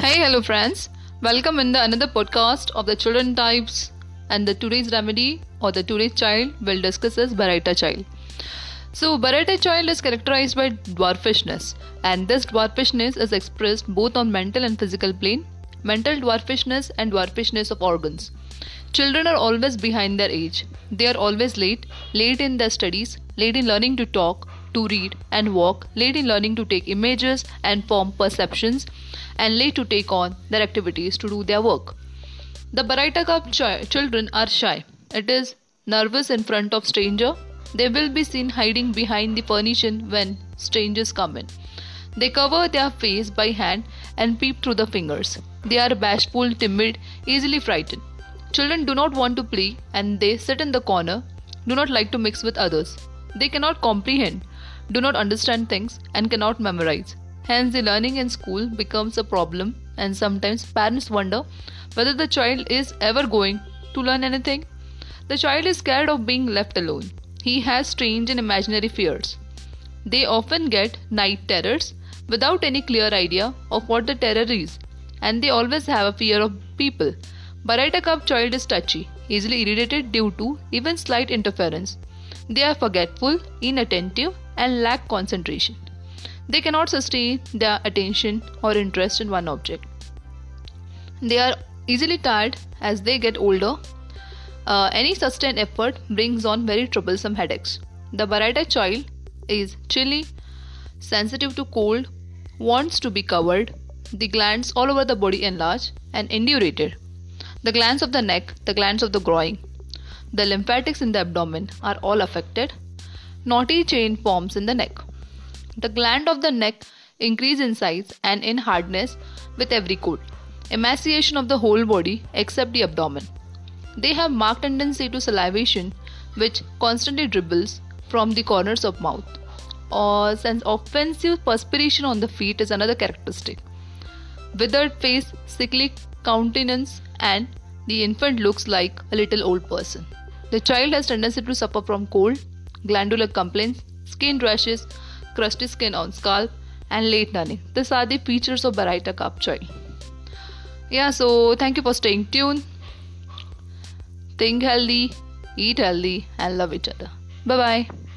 Hey, hello, friends. Welcome in the another podcast of the children types. And the today's remedy or the today's child will discuss is Baryta child. So, Baryta child is characterized by dwarfishness, and this dwarfishness is expressed both on mental and physical plane. Mental dwarfishness and dwarfishness of organs. Children are always behind their age. They are always late, late in their studies, late in learning to talk, to read and walk, late in learning to take images and form perceptions, and late to take on their activities to do their work. The Baryta Carb ch- children are shy. It is nervous in front of stranger. They will be seen hiding behind the furniture when strangers come in. They cover their face by hand and peep through the fingers. They are bashful, timid, easily frightened. Children do not want to play and they sit in the corner, do not like to mix with others. They cannot comprehend, do not understand things, and cannot memorize. Hence, the learning in school becomes a problem, and sometimes parents wonder whether the child is ever going to learn anything. The child is scared of being left alone. He has strange and imaginary fears. They often get night terrors without any clear idea of what the terror is, and they always have a fear of people. Baryta Carb child is touchy, easily irritated due to even slight interference. They are forgetful, inattentive, and lack concentration. They cannot sustain their attention or interest in one object. They are easily tired as they get older. Uh, any sustained effort brings on very troublesome headaches. The Baryta child is chilly, sensitive to cold, wants to be covered, the glands all over the body enlarge and indurated. The glands of the neck, the glands of the groin, the lymphatics in the abdomen are all affected. Knotty chain forms in the neck. The gland of the neck increase in size and in hardness with every cold. Emaciation of the whole body except the abdomen. They have marked tendency to salivation which constantly dribbles from the corners of mouth. Or sense offensive perspiration on the feet is another characteristic. Withered face, sickly countenance and the infant looks like a little old person. The child has tendency to suffer from cold, glandular complaints, skin rashes, crusty skin on scalp, and late learning. These are the features of Baryta Carb child. Yeah, so thank you for staying tuned. Think healthy, eat healthy, and love each other. Bye bye.